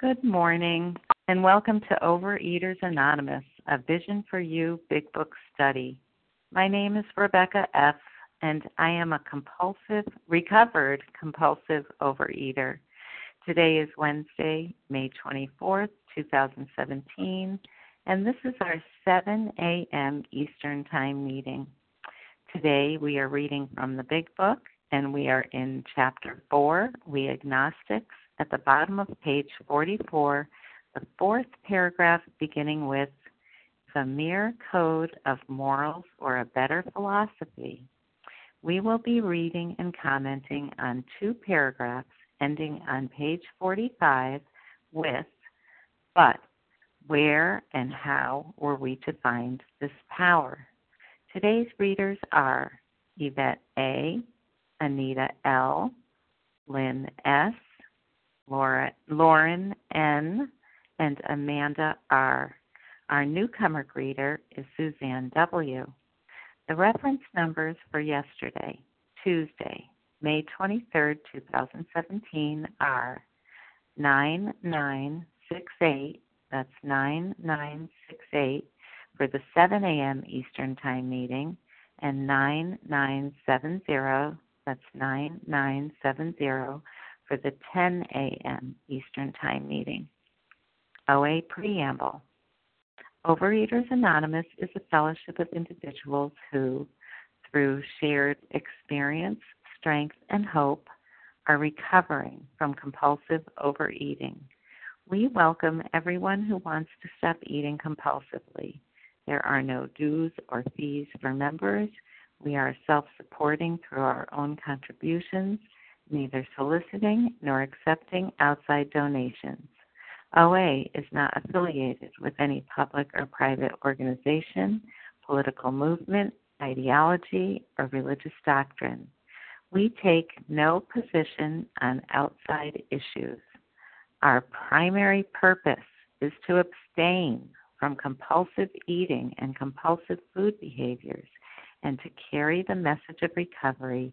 Good morning, and welcome to Overeaters Anonymous, a Vision for You Big Book study. My name is Rebecca F., and I am a compulsive, recovered compulsive overeater. Today is Wednesday, May 24th, 2017, and this is our 7 a.m. Eastern Time meeting. Today we are reading from the Big Book, and we are in Chapter 4, We Agnostics, at the bottom of page 44, the fourth paragraph beginning with the mere code of morals or a better philosophy. We will be reading and commenting on two paragraphs ending on page 45 with, but where and how were we to find this power? Today's readers are Yvette A., Anita L., Lynn S., Laura, Lauren N., and Amanda R. Our newcomer greeter is Suzanne W. The reference numbers for yesterday, Tuesday, May 23, 2017, are 9968, that's 9968 for the 7 a.m. Eastern Time meeting, and 9970, that's 9970 for the 10 a.m. Eastern Time meeting. OA Preamble Overeaters Anonymous is a fellowship of individuals who, through shared experience, strength, and hope, are recovering from compulsive overeating. We welcome everyone who wants to stop eating compulsively. There are no dues or fees for members. We are self supporting through our own contributions neither soliciting nor accepting outside donations. OA is not affiliated with any public or private organization, political movement, ideology, or religious doctrine. We take no position on outside issues. Our primary purpose is to abstain from compulsive eating and compulsive food behaviors and to carry the message of recovery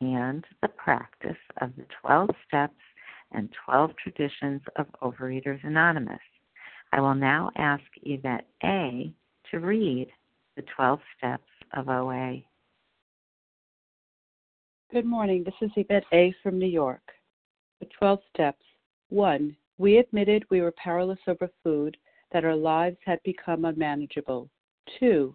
and the practice of the 12 steps and 12 traditions of Overeaters Anonymous. I will now ask Yvette A. to read the 12 steps of OA. Good morning. This is Yvette A. from New York. The 12 steps. 1. We admitted we were powerless over food, that our lives had become unmanageable. 2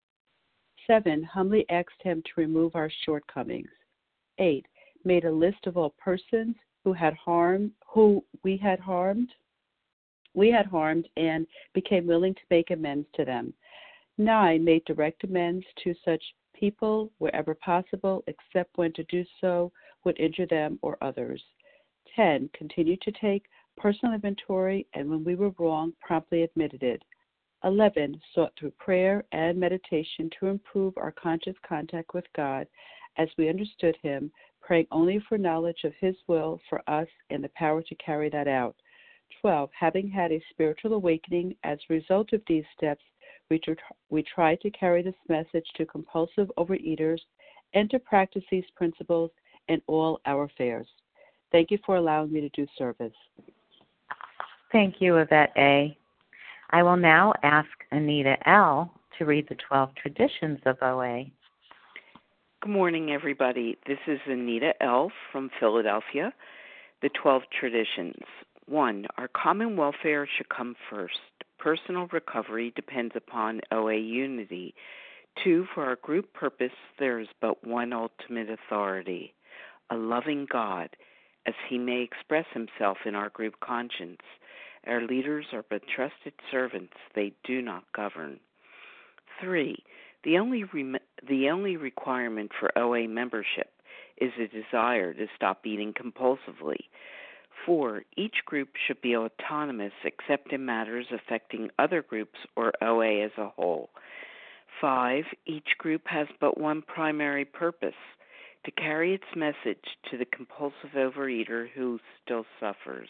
7. Humbly asked him to remove our shortcomings. 8. Made a list of all persons who had harmed who we had harmed we had harmed and became willing to make amends to them. 9. Made direct amends to such people wherever possible, except when to do so would injure them or others. 10. Continued to take personal inventory and when we were wrong, promptly admitted it. 11. Sought through prayer and meditation to improve our conscious contact with God as we understood Him, praying only for knowledge of His will for us and the power to carry that out. 12. Having had a spiritual awakening as a result of these steps, we, tr- we try to carry this message to compulsive overeaters and to practice these principles in all our affairs. Thank you for allowing me to do service. Thank you, Yvette A. I will now ask Anita L. to read the 12 traditions of OA. Good morning, everybody. This is Anita L. from Philadelphia. The 12 traditions. One, our common welfare should come first. Personal recovery depends upon OA unity. Two, for our group purpose, there is but one ultimate authority a loving God, as he may express himself in our group conscience. Our leaders are but trusted servants, they do not govern. Three, the only, the only requirement for OA membership is a desire to stop eating compulsively. Four, each group should be autonomous except in matters affecting other groups or OA as a whole. Five, each group has but one primary purpose to carry its message to the compulsive overeater who still suffers.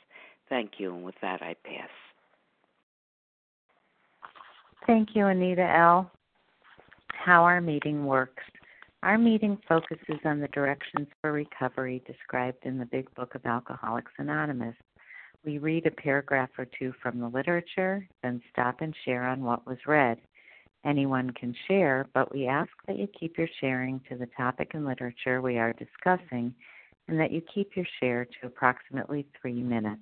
Thank you, and with that, I pass. Thank you, Anita L. How our meeting works. Our meeting focuses on the directions for recovery described in the Big Book of Alcoholics Anonymous. We read a paragraph or two from the literature, then stop and share on what was read. Anyone can share, but we ask that you keep your sharing to the topic and literature we are discussing and that you keep your share to approximately three minutes.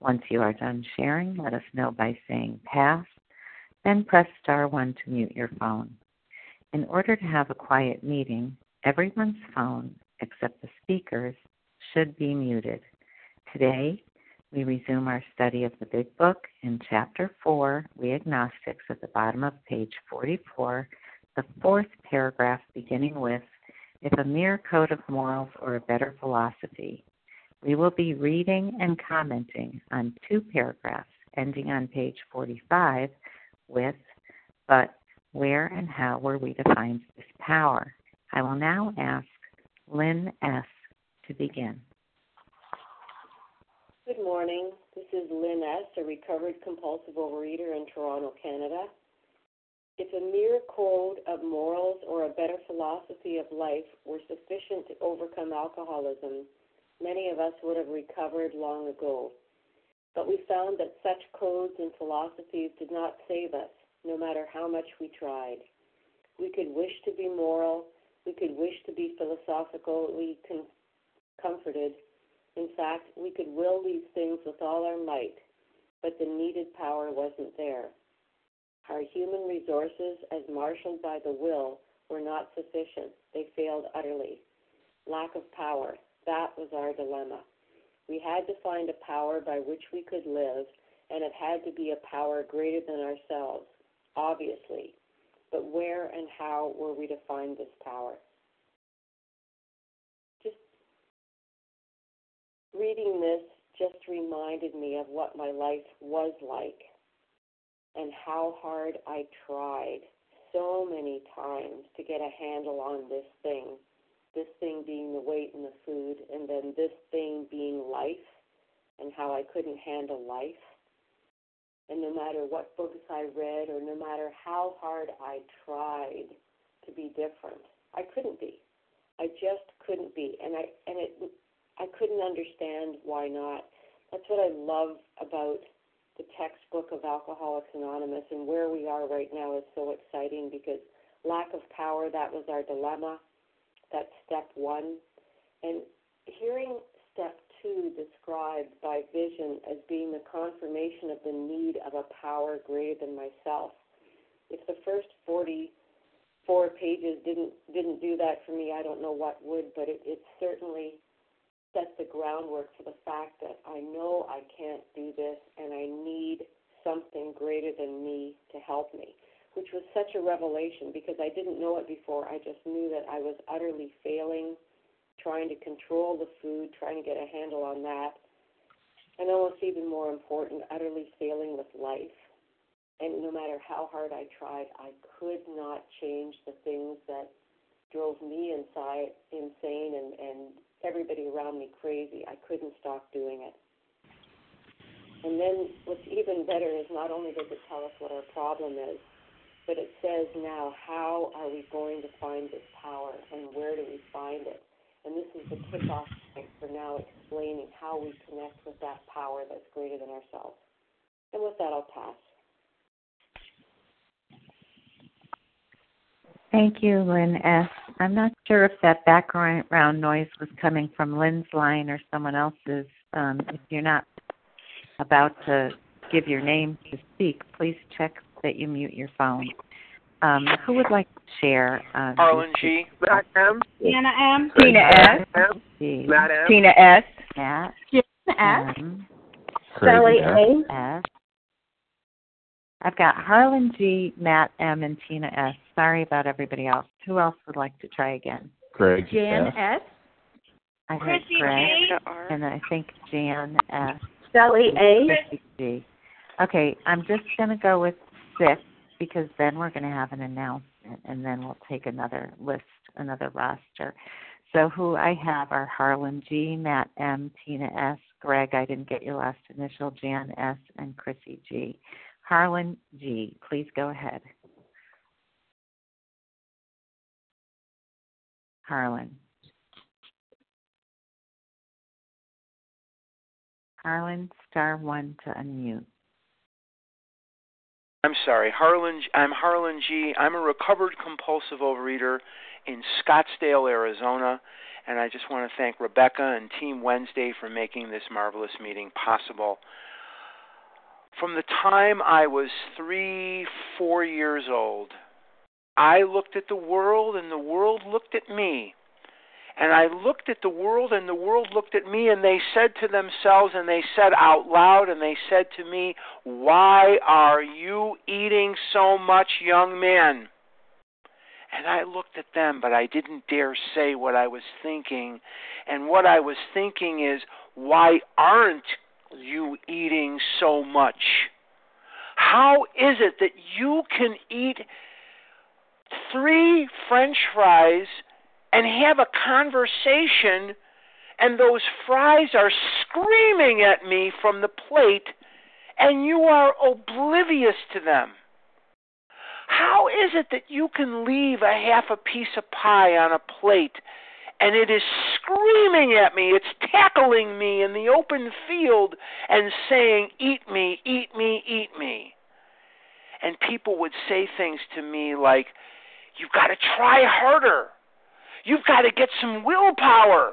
Once you are done sharing, let us know by saying pass, then press star 1 to mute your phone. In order to have a quiet meeting, everyone's phone, except the speaker's, should be muted. Today, we resume our study of the Big Book in Chapter 4, We Agnostics, at the bottom of page 44, the fourth paragraph beginning with, If a mere code of morals or a better philosophy. We will be reading and commenting on two paragraphs ending on page 45 with, But where and how were we to find this power? I will now ask Lynn S. to begin. Good morning. This is Lynn S., a recovered compulsive overeater in Toronto, Canada. If a mere code of morals or a better philosophy of life were sufficient to overcome alcoholism, many of us would have recovered long ago. But we found that such codes and philosophies did not save us, no matter how much we tried. We could wish to be moral, we could wish to be philosophically comforted, in fact, we could will these things with all our might, but the needed power wasn't there. Our human resources, as marshaled by the will, were not sufficient. They failed utterly. Lack of power, that was our dilemma. We had to find a power by which we could live, and it had to be a power greater than ourselves, obviously. But where and how were we to find this power? Just reading this just reminded me of what my life was like and how hard I tried so many times to get a handle on this thing. This thing being the weight and the food, and then this thing being life, and how I couldn't handle life. And no matter what books I read, or no matter how hard I tried to be different, I couldn't be. I just couldn't be, and I and it I couldn't understand why not. That's what I love about the textbook of Alcoholics Anonymous and where we are right now is so exciting because lack of power, that was our dilemma. That's step one. And hearing step two described by vision as being the confirmation of the need of a power greater than myself. If the first 44 pages didn't didn't do that for me, I don't know what would, but it, it certainly set the groundwork for the fact that I know I can't do this and I need something greater than me to help me, such a revelation because I didn't know it before. I just knew that I was utterly failing, trying to control the food, trying to get a handle on that. And almost even more important, utterly failing with life. And no matter how hard I tried, I could not change the things that drove me inside insane and, and everybody around me crazy. I couldn't stop doing it. And then what's even better is not only does it tell us what our problem is, but it says now how are we going to find this power and where do we find it? And this is the kickoff point for now explaining how we connect with that power that's greater than ourselves. And with that, I'll pass. Thank you, Lynn S. I'm not sure if that background noise was coming from Lynn's line or someone else's. Um, if you're not about to give your name to speak, please check that you mute your phone. Um, who would like to share? Uh, Harlan G. Matt M. Anna M. Tina S. M. Matt M. Tina S. Matt. Jen S. M. Sally A. S. I've got Harlan G, Matt M, and Tina S. Sorry about everybody else. Who else would like to try again? Greg Jan S. S. I heard Chrissy Greg, G. and I think Jan S. Sally A. Okay, I'm just going to go with six because then we're going to have an announcement, and then we'll take another list, another roster. So who I have are Harlan G, Matt M, Tina S, Greg. I didn't get your last initial, Jan S, and Chrissy G. Harlan G. Please go ahead. Harlan. Harlan, star one to unmute. I'm sorry, Harlan. I'm Harlan G. I'm a recovered compulsive overeater in Scottsdale, Arizona, and I just want to thank Rebecca and Team Wednesday for making this marvelous meeting possible from the time I was three, four years old, I looked at the world and the world looked at me. And I looked at the world and the world looked at me and they said to themselves and they said out loud and they said to me, Why are you eating so much, young man? And I looked at them, but I didn't dare say what I was thinking. And what I was thinking is, Why aren't you eating so much? How is it that you can eat three french fries and have a conversation and those fries are screaming at me from the plate and you are oblivious to them? How is it that you can leave a half a piece of pie on a plate and it is screaming at me. It's tackling me in the open field and saying, Eat me, eat me, eat me. And people would say things to me like, You've got to try harder. You've got to get some willpower.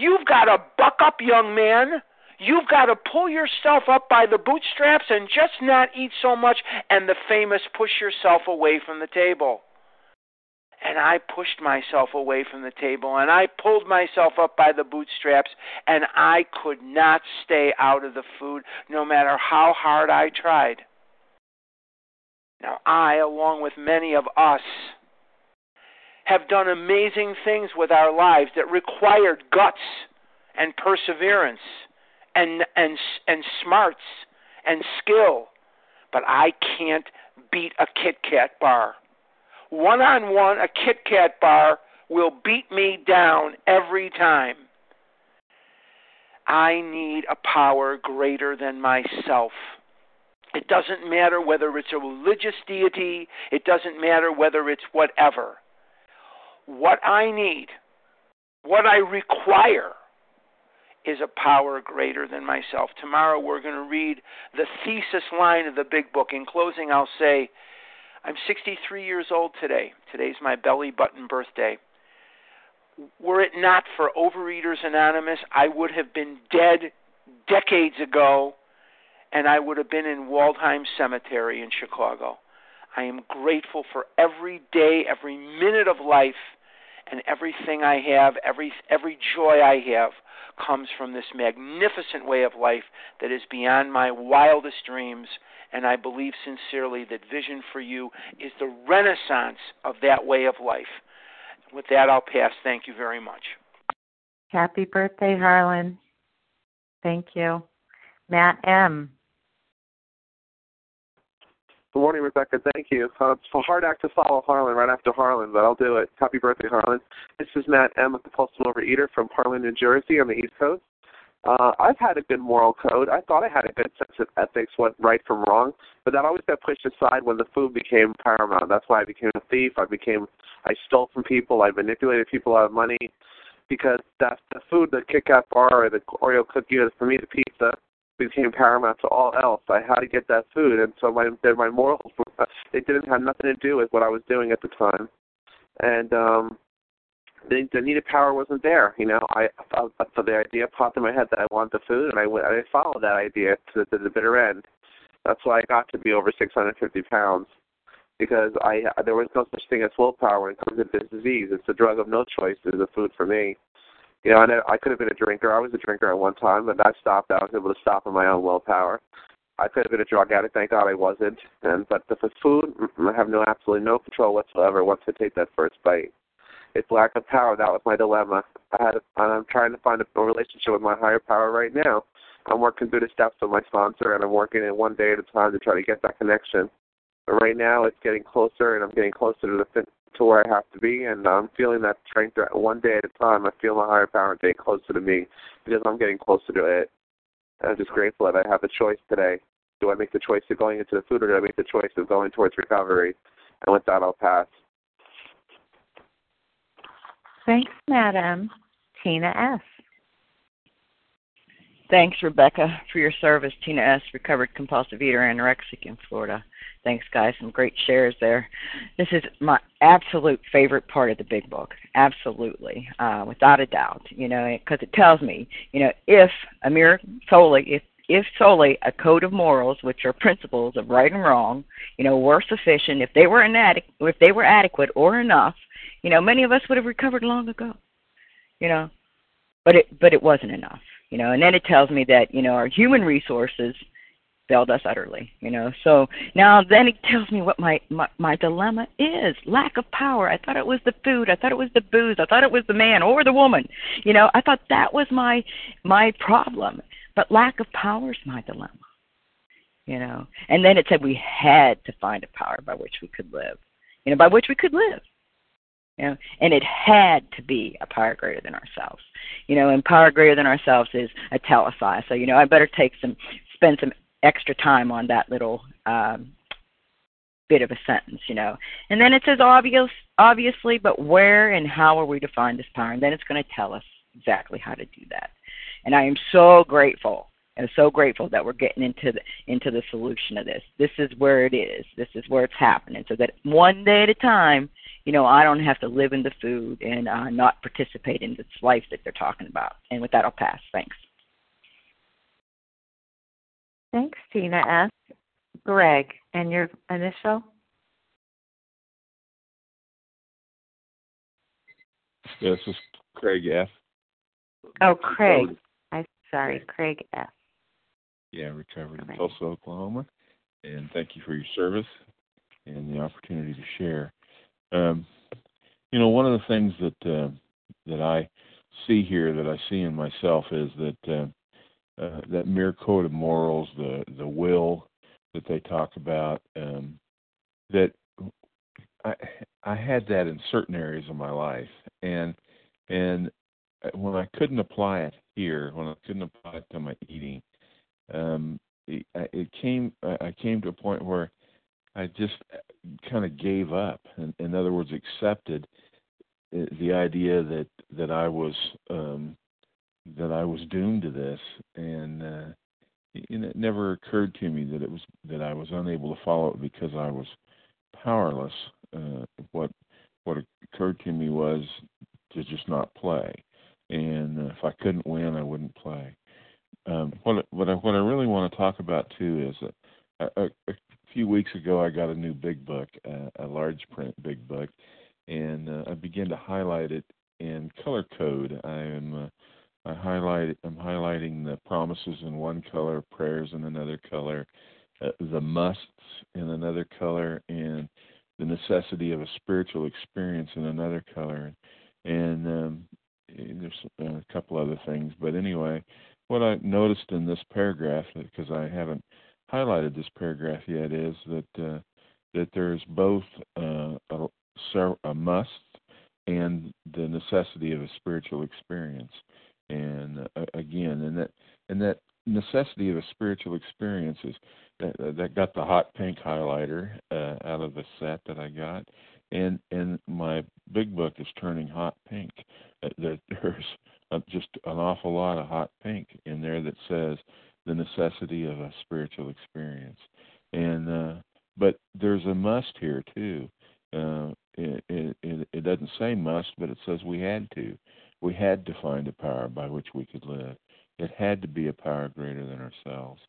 You've got to buck up, young man. You've got to pull yourself up by the bootstraps and just not eat so much, and the famous push yourself away from the table and I pushed myself away from the table and I pulled myself up by the bootstraps and I could not stay out of the food no matter how hard I tried. Now, I, along with many of us, have done amazing things with our lives that required guts and perseverance and and and smarts and skill, but I can't beat a Kit Kat bar one on one, a Kit Kat bar will beat me down every time. I need a power greater than myself. It doesn't matter whether it's a religious deity, it doesn't matter whether it's whatever. What I need, what I require, is a power greater than myself. Tomorrow we're going to read the thesis line of the big book. In closing, I'll say, I'm 63 years old today. Today's my belly button birthday. Were it not for Overeaters Anonymous, I would have been dead decades ago, and I would have been in Waldheim Cemetery in Chicago. I am grateful for every day, every minute of life, and everything I have, every every joy I have comes from this magnificent way of life that is beyond my wildest dreams. And I believe sincerely that Vision for You is the renaissance of that way of life. With that, I'll pass. Thank you very much. Happy birthday, Harlan. Thank you. Matt M. Good morning, Rebecca. Thank you. Uh, it's a hard act to follow Harlan right after Harlan, but I'll do it. Happy birthday, Harlan. This is Matt M. With the Compulsive Overeater from Harlan, New Jersey on the East Coast. Uh, I've had a good moral code. I thought I had a good sense of ethics, what right from wrong, but that always got pushed aside when the food became paramount. That's why I became a thief. I became, I stole from people. I manipulated people out of money because that the food, the Kit Kat bar, or the Oreo cookie, or for me the pizza, became paramount to all else. I had to get that food, and so my my morals they didn't have nothing to do with what I was doing at the time, and um, the, the needed power wasn't there. You know, I, I so the idea popped in my head that I wanted the food, and I went I followed that idea to, to the bitter end. That's why I got to be over 650 pounds because I there was no such thing as willpower when it comes to this disease. It's a drug of no choice. Is the food for me. You know, and I could have been a drinker. I was a drinker at one time, but I stopped. I was able to stop on my own willpower. I could have been a drug addict. Thank God I wasn't. And but the, food, I have no absolutely no control whatsoever once I take that first bite. It's lack of power. That was my dilemma. I had, and I'm trying to find a, a relationship with my higher power right now. I'm working through the steps with my sponsor, and I'm working it one day at a time to try to get that connection. But right now, it's getting closer, and I'm getting closer to the to where I have to be, and I'm feeling that strength one day at a time. I feel my higher power getting closer to me because I'm getting closer to it. I'm just grateful that I have a choice today. Do I make the choice of going into the food, or do I make the choice of going towards recovery? And with that, I'll pass. Thanks, Matt M. Tina S. Thanks, Rebecca, for your service. Tina S., recovered compulsive eater, anorexic in Florida. Thanks, guys. Some great shares there. This is my absolute favorite part of the big book. Absolutely, uh, without a doubt. You know, because it tells me, you know, if a mere solely, if if solely a code of morals, which are principles of right and wrong, you know, were sufficient, if they were inadequate, if they were adequate or enough, you know, many of us would have recovered long ago. You know, but it but it wasn't enough. You know, and then it tells me that you know our human resources failed us utterly you know? So now then it tells me what my, my my dilemma is. Lack of power. I thought it was the food. I thought it was the booze. I thought it was the man or the woman you know? I thought that was my my problem. But lack of power is my dilemma you know? And then it said we had to find a power by which we could live you know by which we could live you know? And it had to be a power greater than ourselves you know? And power greater than ourselves is italicized so you know i better take some spend some extra time on that little um, bit of a sentence, you know. And then it says obvious, obviously, but where and how are we to find this power? And then it's going to tell us exactly how to do that. And I am so grateful. I'm so grateful that we're getting into the into the solution of this. This is where it is. This is where it's happening. So that one day at a time, you know, I don't have to live in the food and uh, not participate in this life that they're talking about. And with that, I'll pass. Thanks. Thanks, Tina S. Greg, and your initial? Yes, this is Craig F. Oh, Craig. I'm sorry, Craig F. Yeah, recovered in Tulsa, Oklahoma. And thank you for your service and the opportunity to share. Um, you know, one of the things that uh, that I see here, that I see in myself, is that uh, uh, that mere code of morals, the the will that they talk about, um, that I I had that in certain areas of my life, and and when I couldn't apply it here, when I couldn't apply it to my eating, um, it, it came. I came to a point where I just kind of gave up. In, in other words, accepted the idea that that I was um, that I was doomed to this, and uh, it never occurred to me that it was that I was unable to follow it because I was powerless. Uh, what what occurred to me was to just not play, and uh, if I couldn't win, I wouldn't play. Um, what what I, what I really want to talk about too is that a, a, a few weeks ago I got a new big book, uh, a large print big book, and uh, I began to highlight it in color code. I am uh, I highlight I'm highlighting the promises in one color, prayers in another color, uh, the musts in another color, and the necessity of a spiritual experience in another color. And um, there's a couple other things, but anyway, what I noticed in this paragraph, because I haven't highlighted this paragraph yet, is that uh, that there's both uh, a, a must and the necessity of a spiritual experience and uh, again, and that and that necessity of a spiritual experience is that that got the hot pink highlighter uh, out of the set that I got, and and my big book is turning hot pink. Uh, there, there's uh, just an awful lot of hot pink in there that says the necessity of a spiritual experience, and uh, but there's a must here too. Uh, it, it, it doesn't say must, but it says we had to we had to find a power by which we could live. It had to be a power greater than ourselves,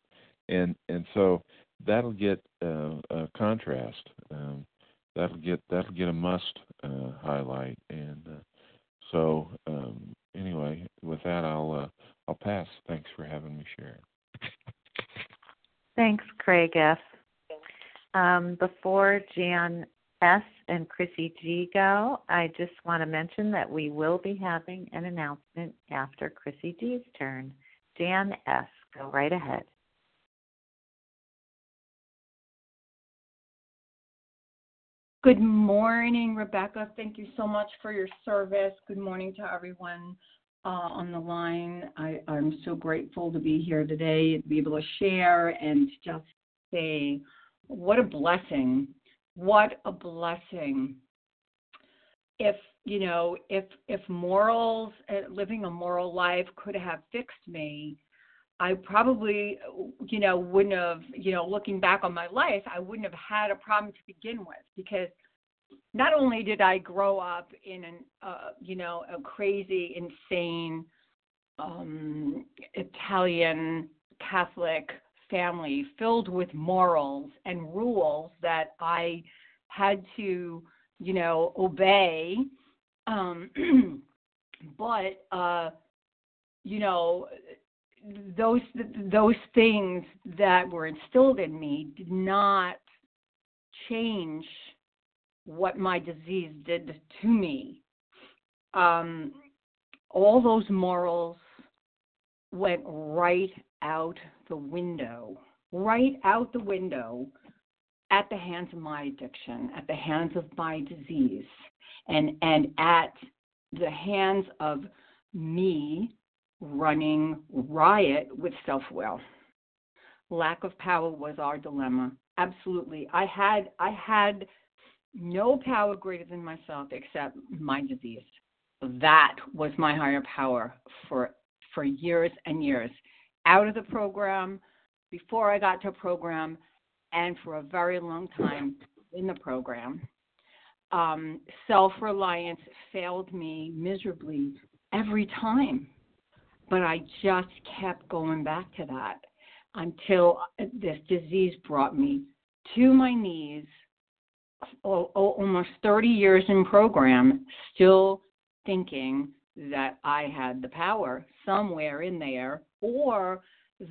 and and so that'll get uh, a contrast. Um, that'll get that'll get a must uh, highlight, and uh, so um, anyway, with that, I'll uh, I'll pass. Thanks for having me share. Thanks, Craig F. Um, before Jan S and Chrissy G go, I just want to mention that we will be having an announcement after Chrissy G's turn. Jan S, go right ahead. Good morning, Rebecca. Thank you so much for your service. Good morning to everyone uh, on the line. I, I'm so grateful to be here today, to be able to share and just say what a blessing what a blessing if you know if if morals uh, living a moral life could have fixed me i probably you know wouldn't have you know looking back on my life i wouldn't have had a problem to begin with because not only did i grow up in an uh, you know a crazy insane um italian catholic family filled with morals and rules that I had to, you know, obey. Um, but uh, you know, those those things that were instilled in me did not change what my disease did to me. Um, all those morals went right out the window, right out the window at the hands of my addiction, at the hands of my disease, and, and at the hands of me running riot with self will. Lack of power was our dilemma. Absolutely. I had I had no power greater than myself except my disease. That was my higher power for for years and years out of the program, before I got to program, and for a very long time in the program. Um, Self reliance failed me miserably every time, but I just kept going back to that until this disease brought me to my knees. Almost 30 years in program, still thinking that I had the power somewhere in there or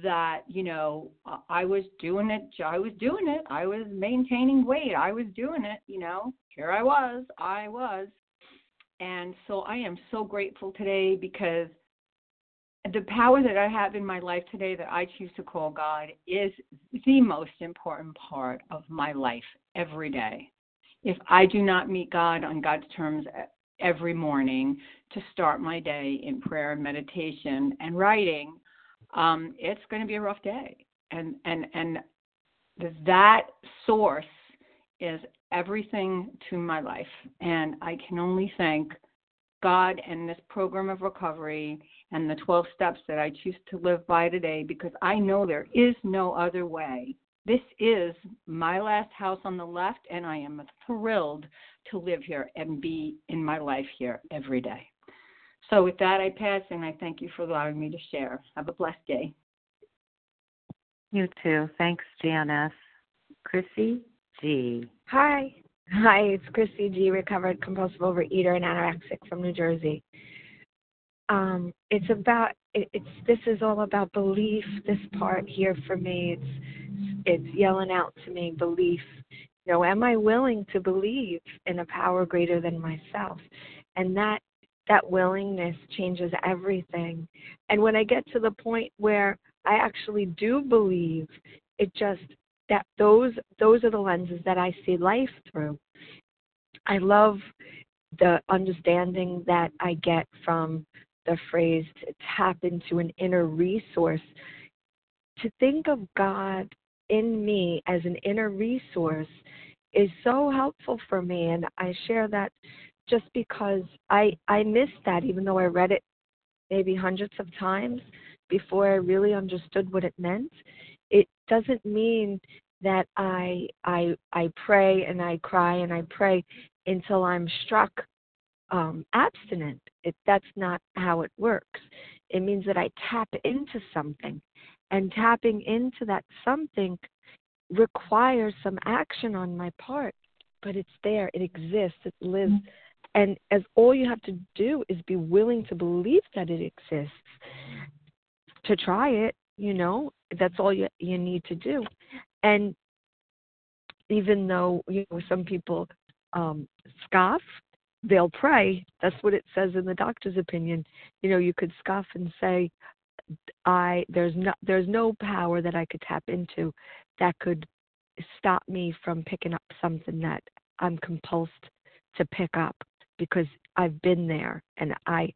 that you know I was doing it I was doing it. I was maintaining weight. I was doing it you know. Here I was I was. And so I am so grateful today because the power that I have in my life today that I choose to call God is the most important part of my life every day. if I do not meet God on God's terms every morning to start my day in prayer and meditation and writing, um, it's going to be a rough day. And and and that source is everything to my life, and I can only thank God and this program of recovery and the 12 steps that I choose to live by today because I know there is no other way. This is my last house on the left, and I am thrilled to live here and be in my life here every day. So, with that, I pass and I thank you for allowing me to share. Have a blessed day. You too. Thanks, Jan S. Chrissy G. Hi. Hi, it's Chrissy G, recovered compulsive overeater and anorexic from New Jersey. Um, it's about it, it's this is all about belief. This part here for me, it's it's yelling out to me belief. You know, am I willing to believe in a power greater than myself? And that that willingness changes everything. And when I get to the point where I actually do believe, it just that those those are the lenses that I see life through. I love the understanding that I get from the phrase to tap into an inner resource. To think of God in me as an inner resource is so helpful for me and I share that just because I I missed that even though I read it maybe hundreds of times before I really understood what it meant. It doesn't mean that I I I pray and I cry and I pray until I'm struck um, abstinent. It, that's not how it works. It means that I tap into something, and tapping into that something requires some action on my part. But it's there. It exists. It lives. Mm-hmm. And as all you have to do is be willing to believe that it exists, to try it, you know, that's all you you need to do. And even though you know some people um, scoff, they'll pray. That's what it says in the doctor's opinion. You know, you could scoff and say, "I there's no there's no power that I could tap into that could stop me from picking up something that I'm compulsed to pick up because I've been there and I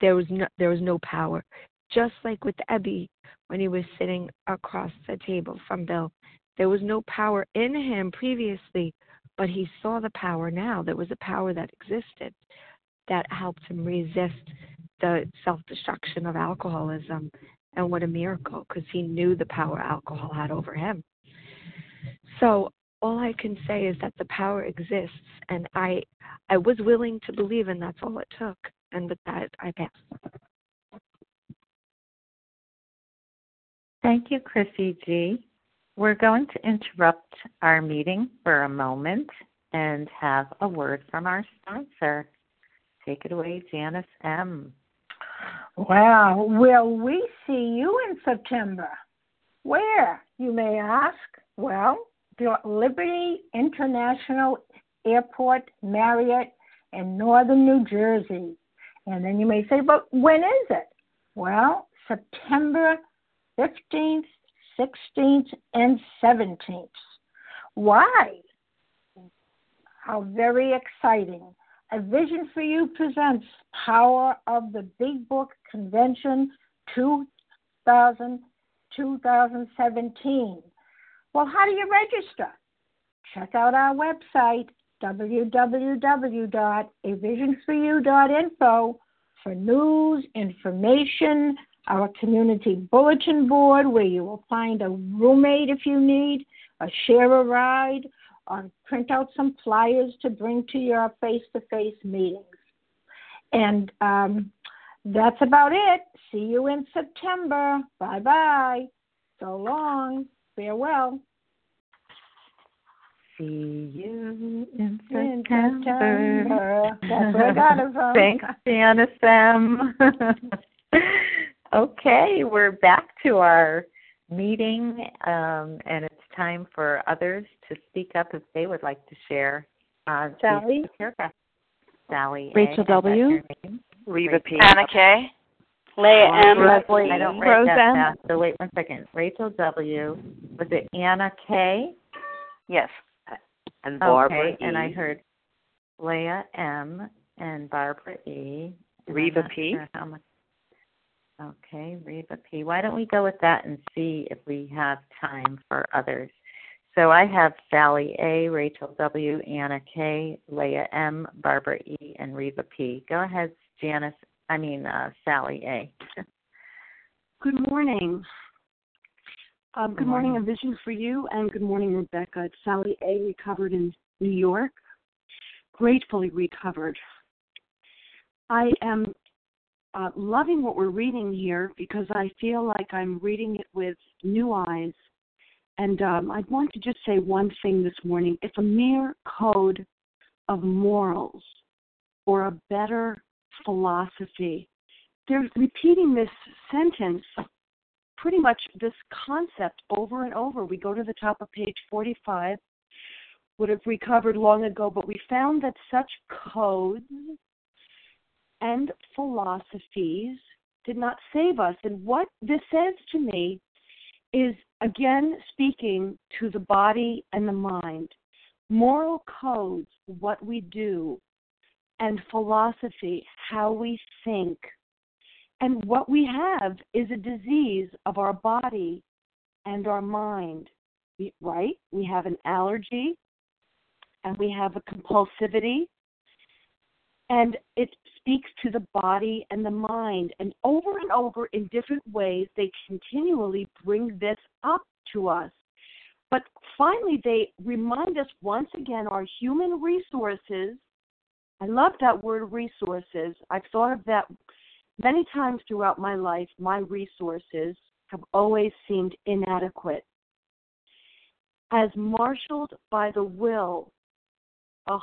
there was no there was no power. Just like with Ebby when he was sitting across the table from Bill, there was no power in him previously, but he saw the power now. There was a power that existed that helped him resist the self destruction of alcoholism. And what a miracle, because he knew the power alcohol had over him. So all I can say is that the power exists, and I I was willing to believe, and that's all it took. And with that, I pass. Thank you, Chrissy G. We're going to interrupt our meeting for a moment and have a word from our sponsor. Take it away, Janice M. Well, will we see you in September? Where, you may ask? Well, Liberty International Airport, Marriott, in northern New Jersey. And then you may say, but when is it? Well, September 15th 16th and 17th. Why? How very exciting. A Vision for You presents Power of the Big Book Convention 2000, 2017. Well, how do you register? Check out our website, www.avisionforyou.info, for news, information, our community bulletin board where you will find a roommate if you need, a share a ride, or print out some flyers to bring to your face to face meetings. And um, that's about it. See you in September. Bye bye. So long. Farewell. See you in In September. September. That's where I got it from. Thanks, Janice M. Okay, we're back to our meeting, um, and it's time for others to speak up if they would like to share. Uh, Sally? Sally. Rachel A. W. Reva P. Anna K. Leah M. Leslie. I don't write that Roseanne? fast, so wait one second. Rachel W. Was it Anna K? Yes. and Barbara okay, and I heard Leah M and Barbara E. Reva P. Sure much... Okay, Reva P. Why don't we go with that and see if we have time for others? So I have Sally A, Rachel W, Anna K, Leah M, Barbara E, and Reva P. Go ahead, Janice. I mean uh, Sally A. good morning. Um, good, morning. morning, a vision for you, and good morning, Rebecca. It's Sally A, recovered in New York, gratefully recovered. I am uh, loving what we're reading here because I feel like I'm reading it with new eyes and um, I want to just say one thing this morning. It's a mere code of morals or a better philosophy. They're repeating this sentence, pretty much this concept over and over. We go to the top of page 45, would have recovered long ago, but we found that such codes and philosophies did not save us. And what this says to me is again speaking to the body and the mind. Moral codes, what we do, and philosophy, how we think. And what we have is a disease of our body and our mind, right? We have an allergy and we have a compulsivity, and it speaks to the body and the mind. And over and over in different ways, they continually bring this up to us. But finally, they remind us once again our human resources. I love that word resources. I've thought of that many times throughout my life. My resources have always seemed inadequate. As marshaled by the will, oh,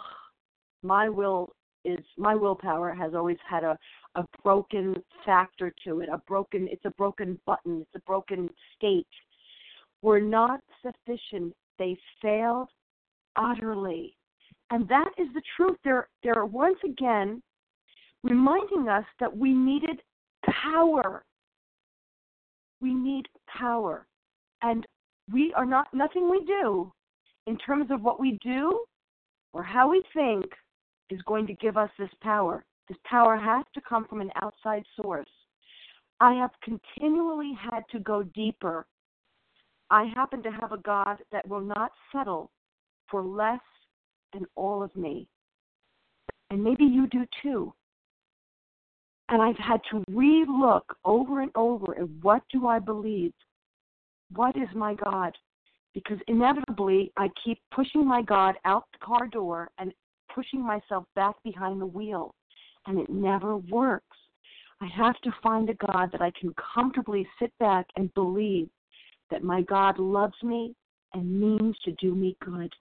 my will is my willpower has always had a a broken factor to it a broken it's a broken button it's a broken state were not sufficient they failed utterly and that is the truth they're they're once again reminding us that we needed power we need power and we are not nothing we do in terms of what we do or how we think is going to give us this power. This power has to come from an outside source. I have continually had to go deeper. I happen to have a God that will not settle for less than all of me. And maybe you do too. And I've had to re look over and over at what do I believe? What is my God? Because inevitably I keep pushing my God out the car door and pushing myself back behind the wheel, and it never works. I have to find a God that I can comfortably sit back and believe that my God loves me and means to do me good.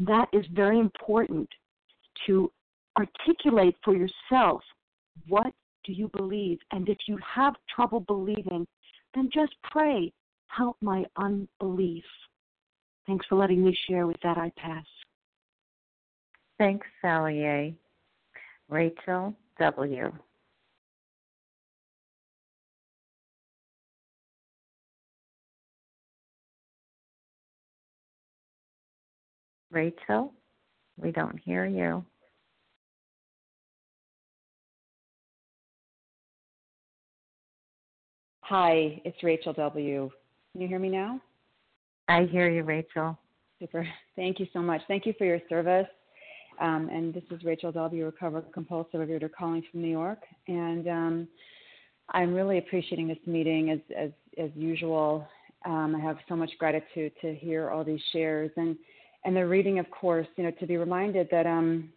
That is very important to articulate for yourself what do you believe? And if you have trouble believing, then just pray, help my unbelief. Thanks for letting me share with that. I pass. Thanks, Sally A. Rachel W. Rachel, we don't hear you. Hi, it's Rachel W. Can you hear me now? I hear you, Rachel. Super. Thank you so much. Thank you for your service. Um, and this is Rachel W., recovered compulsive overeater calling from New York. And um, I'm really appreciating this meeting as, as, as usual. Um, I have so much gratitude to hear all these shares and, and the reading, of course, you know, to be reminded that, um,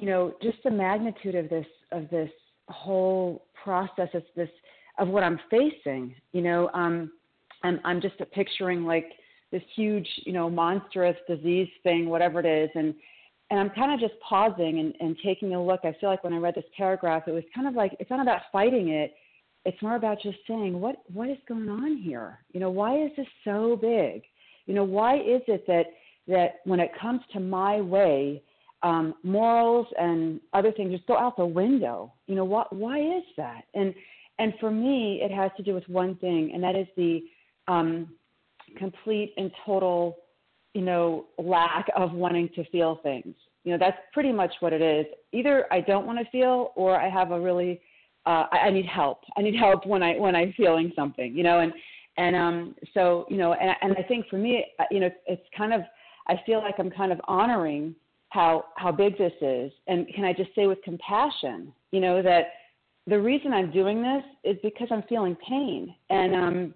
you know, just the magnitude of this, of this whole process, is this, of what I'm facing, you know, um, I'm, I'm just picturing like this huge, you know, monstrous disease thing, whatever it is. And, and I'm kind of just pausing and, and taking a look. I feel like when I read this paragraph, it was kind of like it's not about fighting it. It's more about just saying what what is going on here. You know, why is this so big? You know, why is it that that when it comes to my way, um, morals and other things just go out the window? You know, what why is that? And and for me, it has to do with one thing, and that is the um, complete and total you know, lack of wanting to feel things. You know, that's pretty much what it is. Either I don't want to feel, or I have a really, uh, I, I need help. I need help when I when I'm feeling something. You know, and and um, so you know, and and I think for me, uh, you know, it's kind of, I feel like I'm kind of honoring how how big this is, and can I just say with compassion, you know, that the reason I'm doing this is because I'm feeling pain, and um,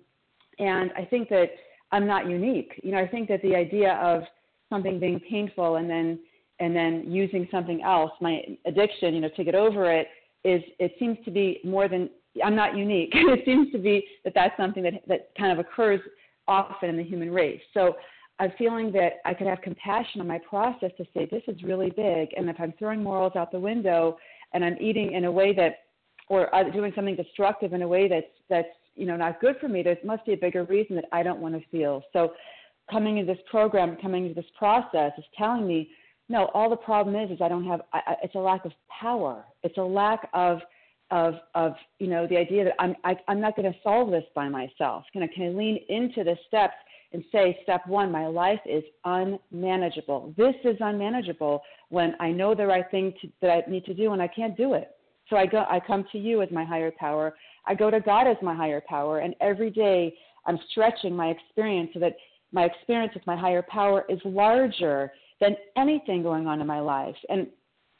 and I think that I'm not unique. You know, I think that the idea of something being painful and then and then using something else, my addiction, you know, to get over it, is it seems to be more than I'm not unique. it seems to be that that's something that that kind of occurs often in the human race. So I'm feeling that I could have compassion on my process to say this is really big, and if I'm throwing morals out the window and I'm eating in a way that, or doing something destructive in a way that's that's you know not good for me, there must be a bigger reason that I don't want to feel. So coming into this program, coming into this process is telling me, no, all the problem is is I don't have. I, it's a lack of power. It's a lack of of of you know the idea that I'm I, I'm not going to solve this by myself. Can I can I lean into the steps and say step one, my life is unmanageable. This is unmanageable when I know the right thing to, that I need to do and I can't do it. So I go I come to you as my higher power I go to God as my higher power, and every day I'm stretching my experience so that my experience with my higher power is larger than anything going on in my life. And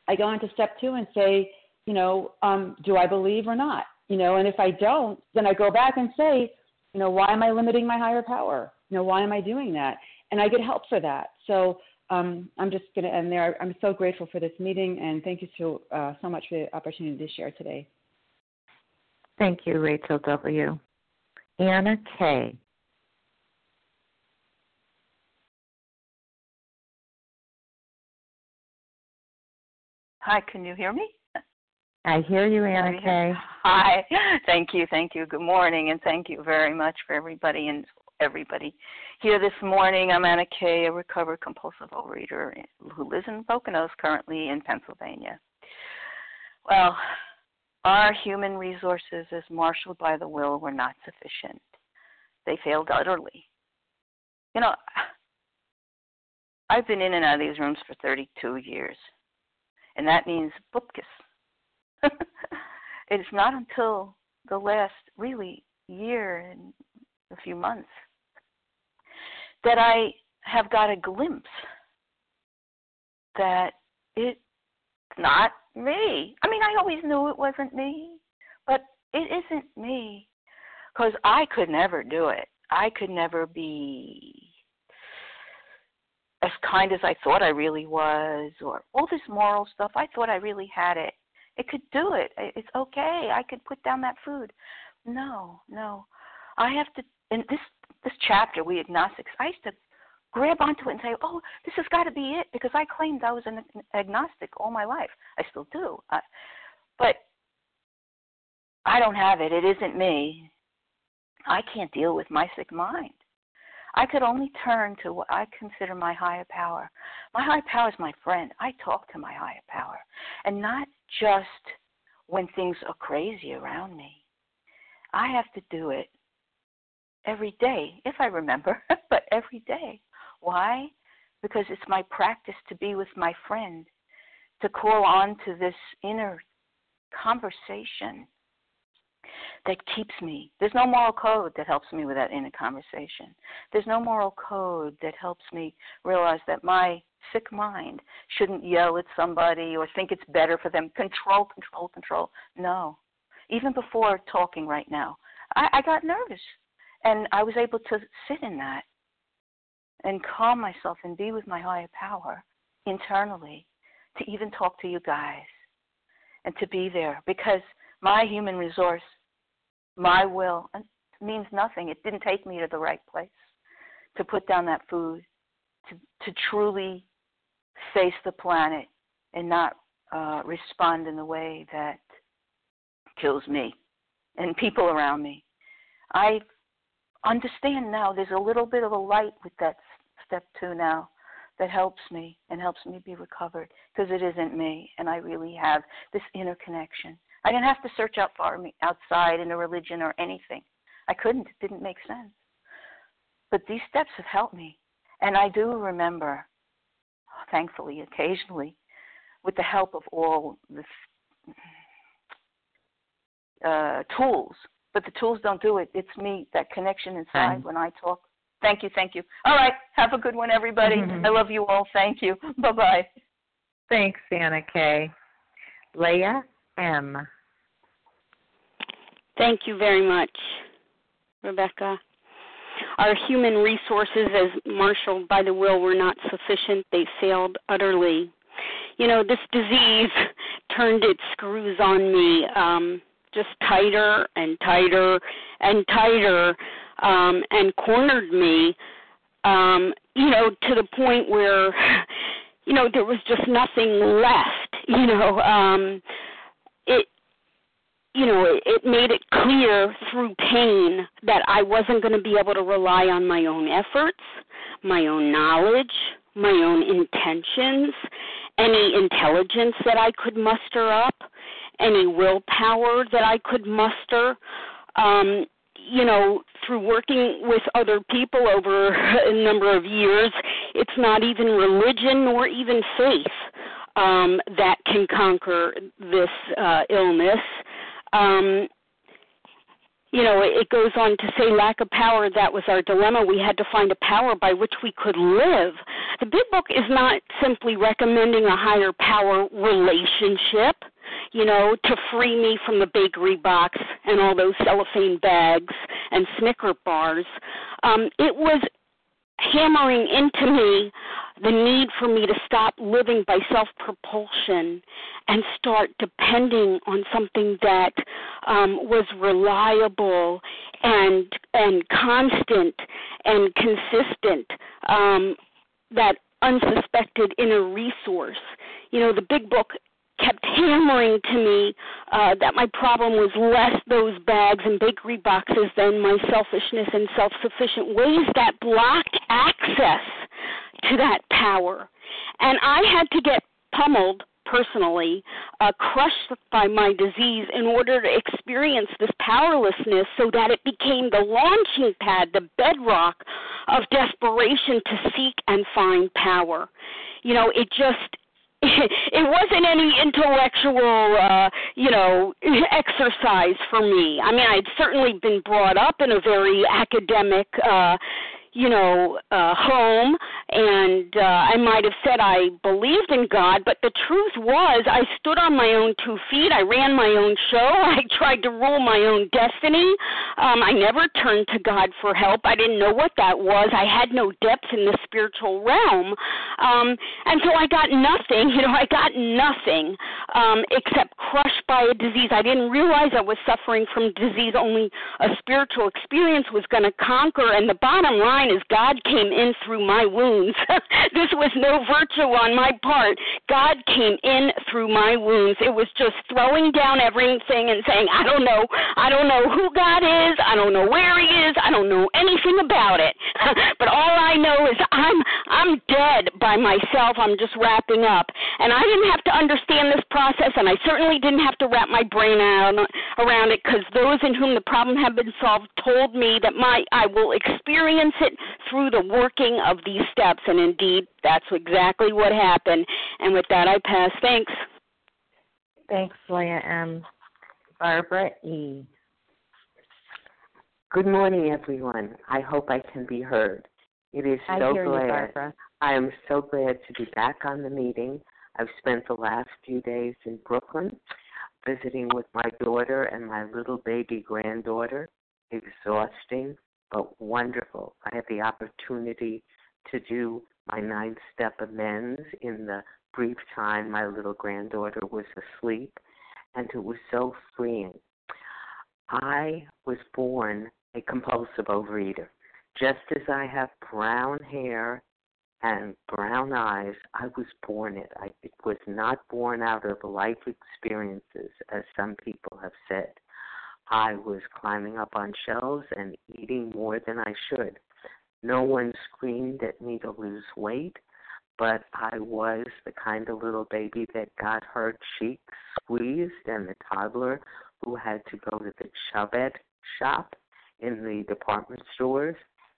I go into step two and say, you know, um, do I believe or not? You know, and if I don't, then I go back and say, you know, why am I limiting my higher power? You know, why am I doing that? And I get help for that. So um, I'm just going to end there. I'm so grateful for this meeting, and thank you so uh, so much for the opportunity to share today. Thank you, Rachel W. Anna K. Hi, can you hear me? I hear you, Anna K. Hi, thank you, thank you. Good morning, and thank you very much for everybody and everybody here this morning. I'm Anna Kay, a recovered compulsive overeater who lives in Poconos, currently in Pennsylvania. Well, our human resources, as marshaled by the will, were not sufficient. They failed utterly. You know, I've been in and out of these rooms for 32 years, and that means bupkis. it's not until the last really year and a few months that I have got a glimpse that it's not me. I mean, I always knew it wasn't me, but it isn't me because I could never do it. I could never be as kind as I thought I really was, or all this moral stuff. I thought I really had it. It could do it. It's okay. I could put down that food. No, no. I have to. In this this chapter, we agnostics. I used to grab onto it and say, "Oh, this has got to be it," because I claimed I was an agnostic all my life. I still do, uh, but I don't have it. It isn't me. I can't deal with my sick mind. I could only turn to what I consider my higher power. My higher power is my friend. I talk to my higher power, and not just when things are crazy around me. I have to do it every day, if I remember, but every day. Why? Because it's my practice to be with my friend, to call on to this inner conversation that keeps me. There's no moral code that helps me with that inner conversation. There's no moral code that helps me realize that my sick mind shouldn't yell at somebody or think it's better for them. Control, control, control. No. Even before talking right now, I, I got nervous. And I was able to sit in that and calm myself and be with my higher power internally to even talk to you guys and to be there because my human resource, my will, means nothing. It didn't take me to the right place to put down that food, to, to truly face the planet and not uh, respond in the way that kills me and people around me. I understand now there's a little bit of a light with that step two now that helps me and helps me be recovered because it isn't me and I really have this inner connection. I didn't have to search out me outside in a religion or anything. I couldn't. It didn't make sense. But these steps have helped me. And I do remember, thankfully, occasionally, with the help of all the uh, tools, but the tools don't do it. It's me, that connection inside when I talk. Thank you, thank you. All right, have a good one, everybody. Mm-hmm. I love you all. Thank you. Bye bye. Thanks, Anna Kay. Leah M. Thank you very much, Rebecca. Our human resources, as marshaled by the will, were not sufficient. They failed utterly. You know, this disease turned its screws on me um, just tighter and tighter and tighter um, and cornered me, um, you know, to the point where, you know, there was just nothing left. You know, um, it you know, it, it made it clear through pain that I wasn't going to be able to rely on my own efforts, my own knowledge, my own intentions, any intelligence that I could muster up, any willpower that I could muster. Um, you know, through working with other people over a number of years, it's not even religion nor even faith um, that can conquer this uh, illness um, you know, it goes on to say lack of power, that was our dilemma. We had to find a power by which we could live. The big book is not simply recommending a higher power relationship, you know, to free me from the bakery box and all those cellophane bags and Snicker bars. Um, it was hammering into me the need for me to stop living by self propulsion and start depending on something that um, was reliable and and constant and consistent um, that unsuspected inner resource you know the big book kept hammering to me uh, that my problem was less those bags and bakery boxes than my selfishness and self sufficient ways that blocked access to that power. And I had to get pummeled personally, uh, crushed by my disease in order to experience this powerlessness so that it became the launching pad, the bedrock of desperation to seek and find power. You know, it just it wasn't any intellectual uh you know exercise for me. I mean i'd certainly been brought up in a very academic uh you know, uh, home, and uh, I might have said I believed in God, but the truth was I stood on my own two feet. I ran my own show. I tried to rule my own destiny. Um, I never turned to God for help. I didn't know what that was. I had no depth in the spiritual realm, um, and so I got nothing. You know, I got nothing um, except crushed by a disease. I didn't realize I was suffering from disease. Only a spiritual experience was going to conquer. And the bottom line is God came in through my wounds. this was no virtue on my part. God came in through my wounds. It was just throwing down everything and saying, I don't know. I don't know who God is. I don't know where he is. I don't know anything about it. but all I know is I'm I'm dead by myself. I'm just wrapping up. And I didn't have to understand this process and I certainly didn't have to wrap my brain out around it cuz those in whom the problem had been solved told me that my I will experience it through the working of these steps. And indeed, that's exactly what happened. And with that, I pass. Thanks. Thanks, Leah M. Barbara E. Good morning, everyone. I hope I can be heard. It is I so hear you, glad. Barbara. I am so glad to be back on the meeting. I've spent the last few days in Brooklyn visiting with my daughter and my little baby granddaughter. Exhausting, but wonderful. I had the opportunity to do my nine step amends in the brief time my little granddaughter was asleep, and it was so freeing. I was born a compulsive overeater. Just as I have brown hair and brown eyes, I was born it. I it was not born out of life experiences, as some people have said. I was climbing up on shelves and eating more than I should. No one screamed at me to lose weight, but I was the kind of little baby that got her cheeks squeezed and the toddler who had to go to the Chubbette shop in the department stores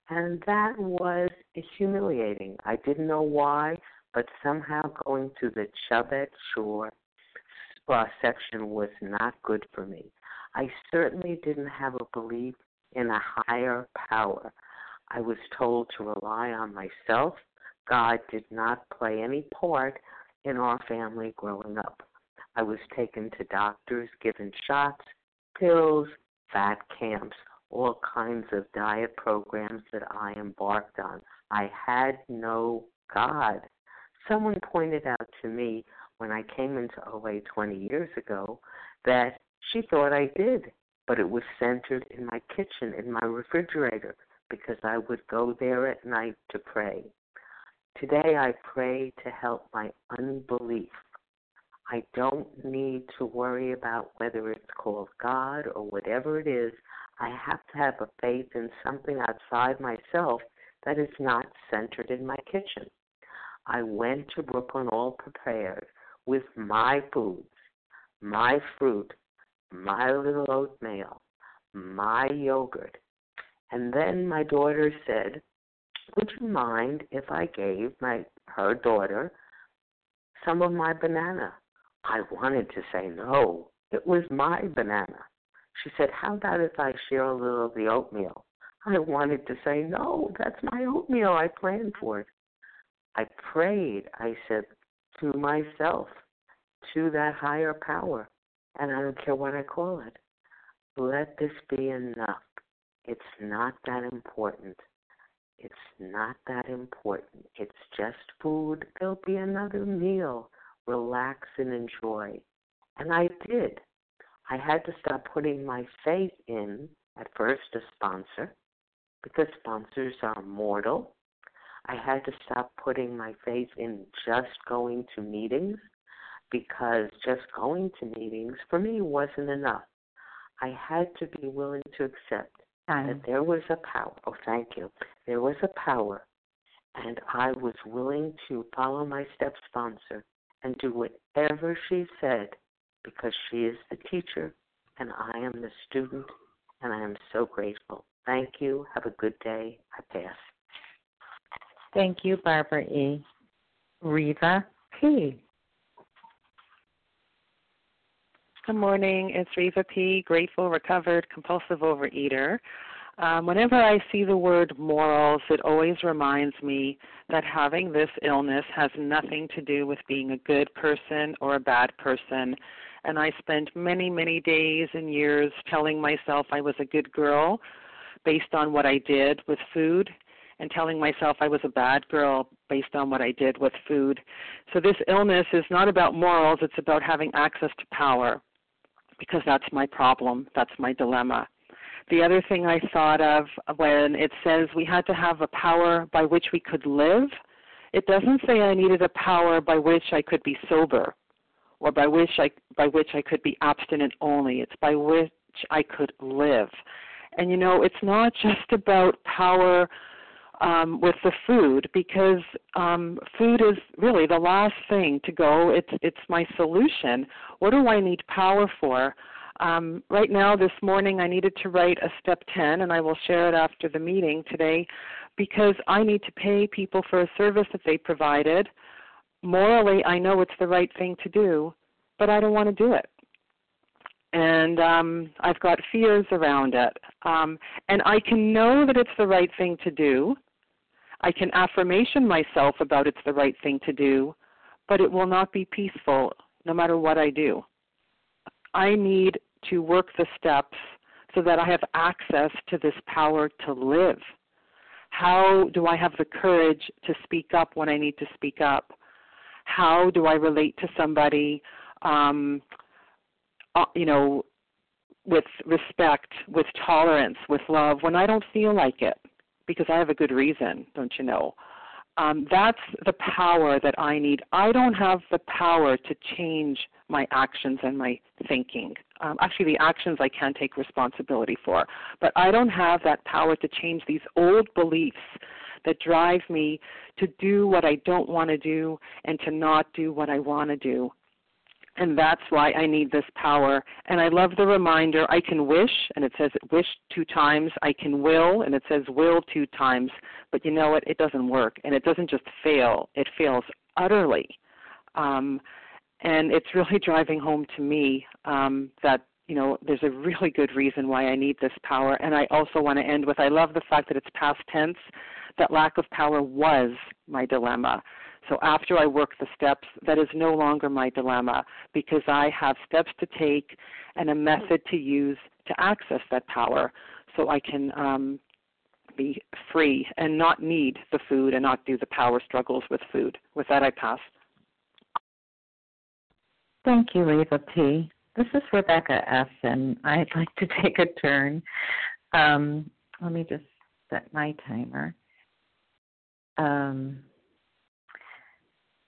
And that was humiliating. I didn't know why, but somehow going to the Chubbette Shore uh, section was not good for me. I certainly didn't have a belief in a higher power. I was told to rely on myself. God did not play any part in our family growing up. I was taken to doctors, given shots, pills, fat camps, all kinds of diet programs that I embarked on. I had no God. Someone pointed out to me when I came into OA 20 years ago that she thought I did, but it was centered in my kitchen, in my refrigerator, because I would go there at night to pray. Today I pray to help my unbelief. I don't need to worry about whether it's called God or whatever it is. I have to have a faith in something outside myself that is not centered in my kitchen. I went to Brooklyn all prepared with my foods, my fruit, my little oatmeal, my yogurt. And then my daughter said, Would you mind if I gave my her daughter some of my banana? I wanted to say no. It was my banana. She said, How about if I share a little of the oatmeal? I wanted to say, No, that's my oatmeal. I planned for it. I prayed. I said to myself, to that higher power, and I don't care what I call it, let this be enough. It's not that important. It's not that important. It's just food. There'll be another meal. Relax and enjoy. And I did. I had to stop putting my faith in, at first, a sponsor, because sponsors are mortal. I had to stop putting my faith in just going to meetings because just going to meetings for me wasn't enough. I had to be willing to accept that there was a power. Oh, thank you. There was a power, and I was willing to follow my step sponsor and do whatever she said because she is the teacher and I am the student, and I am so grateful. Thank you. Have a good day. I pass. Thank you, Barbara E. Reva P. Good morning. It's Reva P., grateful, recovered, compulsive overeater. Um, whenever I see the word morals, it always reminds me that having this illness has nothing to do with being a good person or a bad person. And I spent many, many days and years telling myself I was a good girl based on what I did with food and telling myself I was a bad girl based on what I did with food. So this illness is not about morals, it's about having access to power because that's my problem, that's my dilemma. The other thing I thought of when it says we had to have a power by which we could live, it doesn't say I needed a power by which I could be sober or by which I by which I could be abstinent only. It's by which I could live. And you know, it's not just about power um, with the food because um, food is really the last thing to go. It's it's my solution. What do I need power for? Um, right now, this morning, I needed to write a step 10, and I will share it after the meeting today because I need to pay people for a service that they provided. Morally, I know it's the right thing to do, but I don't want to do it. And um, I've got fears around it. Um, and I can know that it's the right thing to do. I can affirmation myself about it's the right thing to do, but it will not be peaceful no matter what I do. I need to work the steps so that I have access to this power to live? How do I have the courage to speak up when I need to speak up? How do I relate to somebody, um, uh, you know, with respect, with tolerance, with love when I don't feel like it? Because I have a good reason, don't you know? Um, that's the power that I need. I don't have the power to change my actions and my thinking. Um, actually, the actions I can take responsibility for, but I don't have that power to change these old beliefs that drive me to do what I don't want to do and to not do what I want to do. And that's why I need this power. And I love the reminder I can wish, and it says wish two times. I can will, and it says will two times. But you know what? It doesn't work, and it doesn't just fail, it fails utterly. Um, and it's really driving home to me um, that you know there's a really good reason why I need this power. And I also want to end with I love the fact that it's past tense. That lack of power was my dilemma. So after I work the steps, that is no longer my dilemma because I have steps to take and a method to use to access that power so I can um, be free and not need the food and not do the power struggles with food. With that, I pass. Thank you, Reva P. This is Rebecca F., and I'd like to take a turn. Um, let me just set my timer. Um,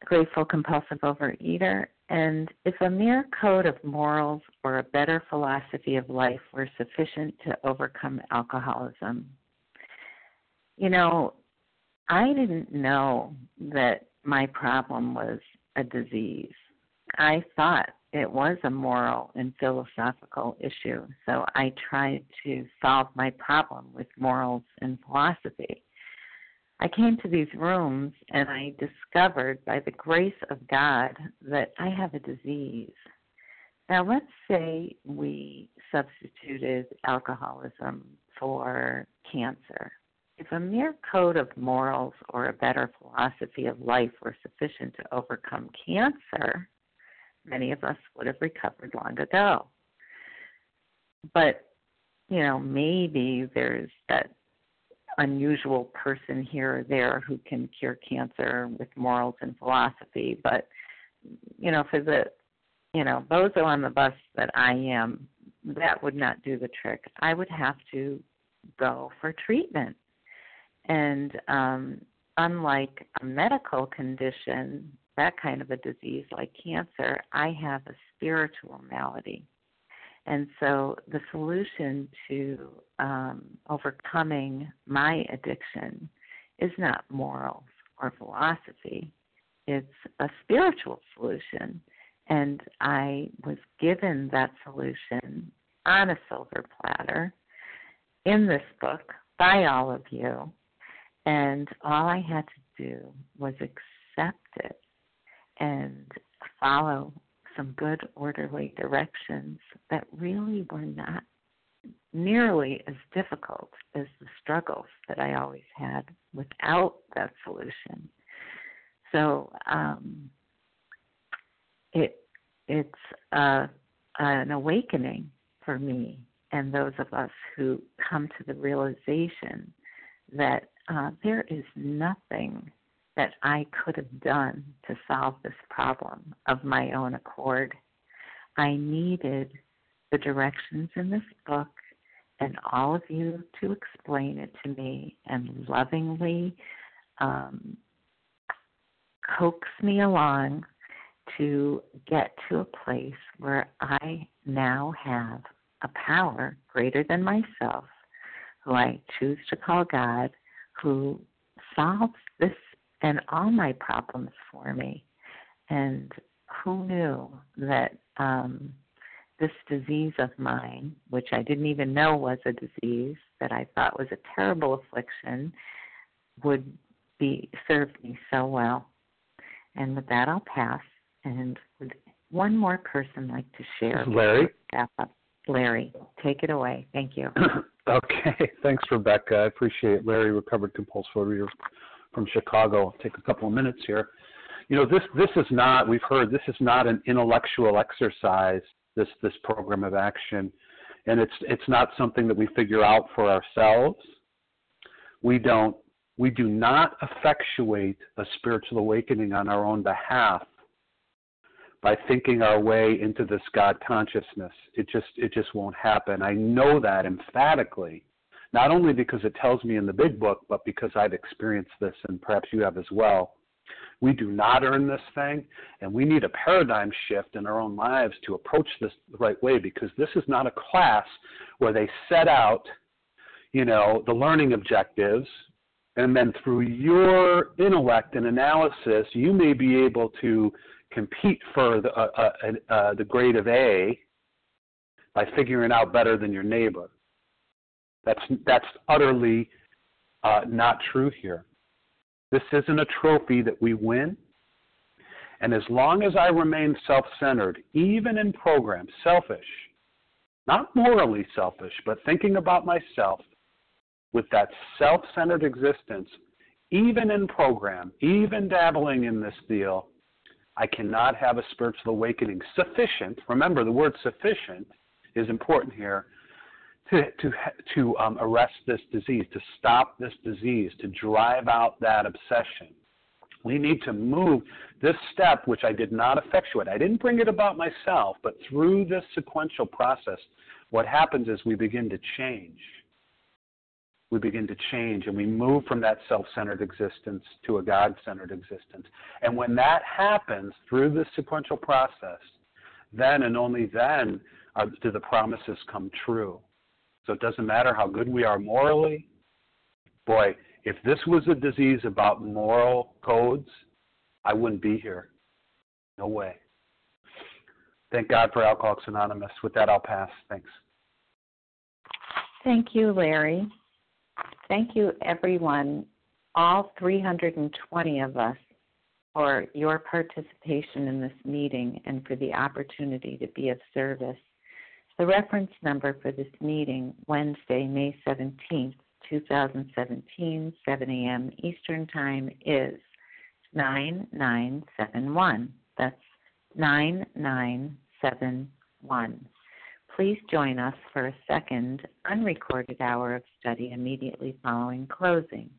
grateful compulsive overeater, and if a mere code of morals or a better philosophy of life were sufficient to overcome alcoholism. You know, I didn't know that my problem was a disease. I thought it was a moral and philosophical issue, so I tried to solve my problem with morals and philosophy. I came to these rooms and I discovered by the grace of God that I have a disease. Now, let's say we substituted alcoholism for cancer. If a mere code of morals or a better philosophy of life were sufficient to overcome cancer, many of us would have recovered long ago. But, you know, maybe there's that unusual person here or there who can cure cancer with morals and philosophy, but you know, for the you know, bozo on the bus that I am, that would not do the trick. I would have to go for treatment. And um unlike a medical condition, that kind of a disease like cancer, I have a spiritual malady. And so the solution to um, overcoming my addiction is not morals or philosophy, it's a spiritual solution. And I was given that solution on a silver platter in this book by all of you. And all I had to do was accept it and follow some good orderly directions that really were not nearly as difficult as the struggles that I always had without that solution. So um, it it's uh, an awakening for me and those of us who come to the realization that uh, there is nothing that I could have done to solve this problem of my own accord. I needed the directions in this book and all of you to explain it to me and lovingly um, coax me along to get to a place where I now have a power greater than myself, who I choose to call God, who solves this and all my problems for me. And who knew that um, this disease of mine, which I didn't even know was a disease, that I thought was a terrible affliction, would be serve me so well. And with that, I'll pass. And would one more person like to share? Larry. Larry, take it away. Thank you. okay, thanks, Rebecca. I appreciate it. Larry, recovered compulsive from Chicago. I'll take a couple of minutes here. You know, this this is not we've heard this is not an intellectual exercise. This this program of action, and it's it's not something that we figure out for ourselves. We don't we do not effectuate a spiritual awakening on our own behalf by thinking our way into this God consciousness. It just it just won't happen. I know that emphatically not only because it tells me in the big book, but because I've experienced this and perhaps you have as well. We do not earn this thing, and we need a paradigm shift in our own lives to approach this the right way because this is not a class where they set out, you know, the learning objectives, and then through your intellect and analysis, you may be able to compete for the, uh, uh, uh, the grade of A by figuring out better than your neighbor. That's, that's utterly uh, not true here. This isn't a trophy that we win. And as long as I remain self centered, even in programs, selfish, not morally selfish, but thinking about myself with that self centered existence, even in program, even dabbling in this deal, I cannot have a spiritual awakening sufficient. Remember, the word sufficient is important here to, to, to um, arrest this disease, to stop this disease, to drive out that obsession. We need to move this step, which I did not effectuate. I didn't bring it about myself, but through this sequential process, what happens is we begin to change. We begin to change and we move from that self centered existence to a God centered existence. And when that happens through this sequential process, then and only then do the promises come true. So it doesn't matter how good we are morally. Boy, if this was a disease about moral codes, I wouldn't be here. No way. Thank God for Alcoholics Anonymous. With that, I'll pass. Thanks. Thank you, Larry. Thank you, everyone, all 320 of us, for your participation in this meeting and for the opportunity to be of service. The reference number for this meeting, Wednesday, May 17th, 2017, 7 a.m. Eastern Time, is 9971. That's 9971. Please join us for a second unrecorded hour of study immediately following closing.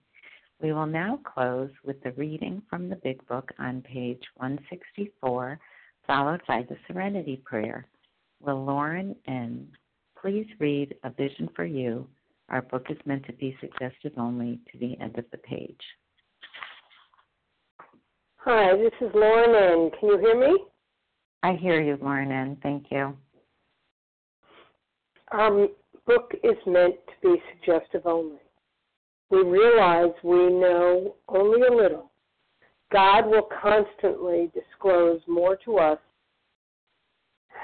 We will now close with the reading from the Big Book on page 164, followed by the Serenity Prayer. Will Lauren N. please read A Vision for You? Our book is meant to be suggestive only to the end of the page. Hi, this is Lauren N. Can you hear me? I hear you, Lauren N. Thank you. Our book is meant to be suggestive only. We realize we know only a little. God will constantly disclose more to us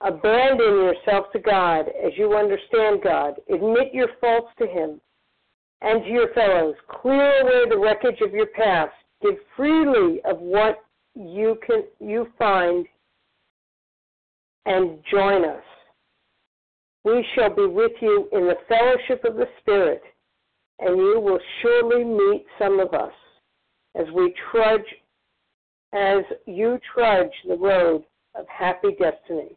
Abandon yourself to God as you understand God. Admit your faults to Him and to your fellows. Clear away the wreckage of your past. Give freely of what you can you find and join us. We shall be with you in the fellowship of the Spirit, and you will surely meet some of us as we trudge as you trudge the road of happy destiny.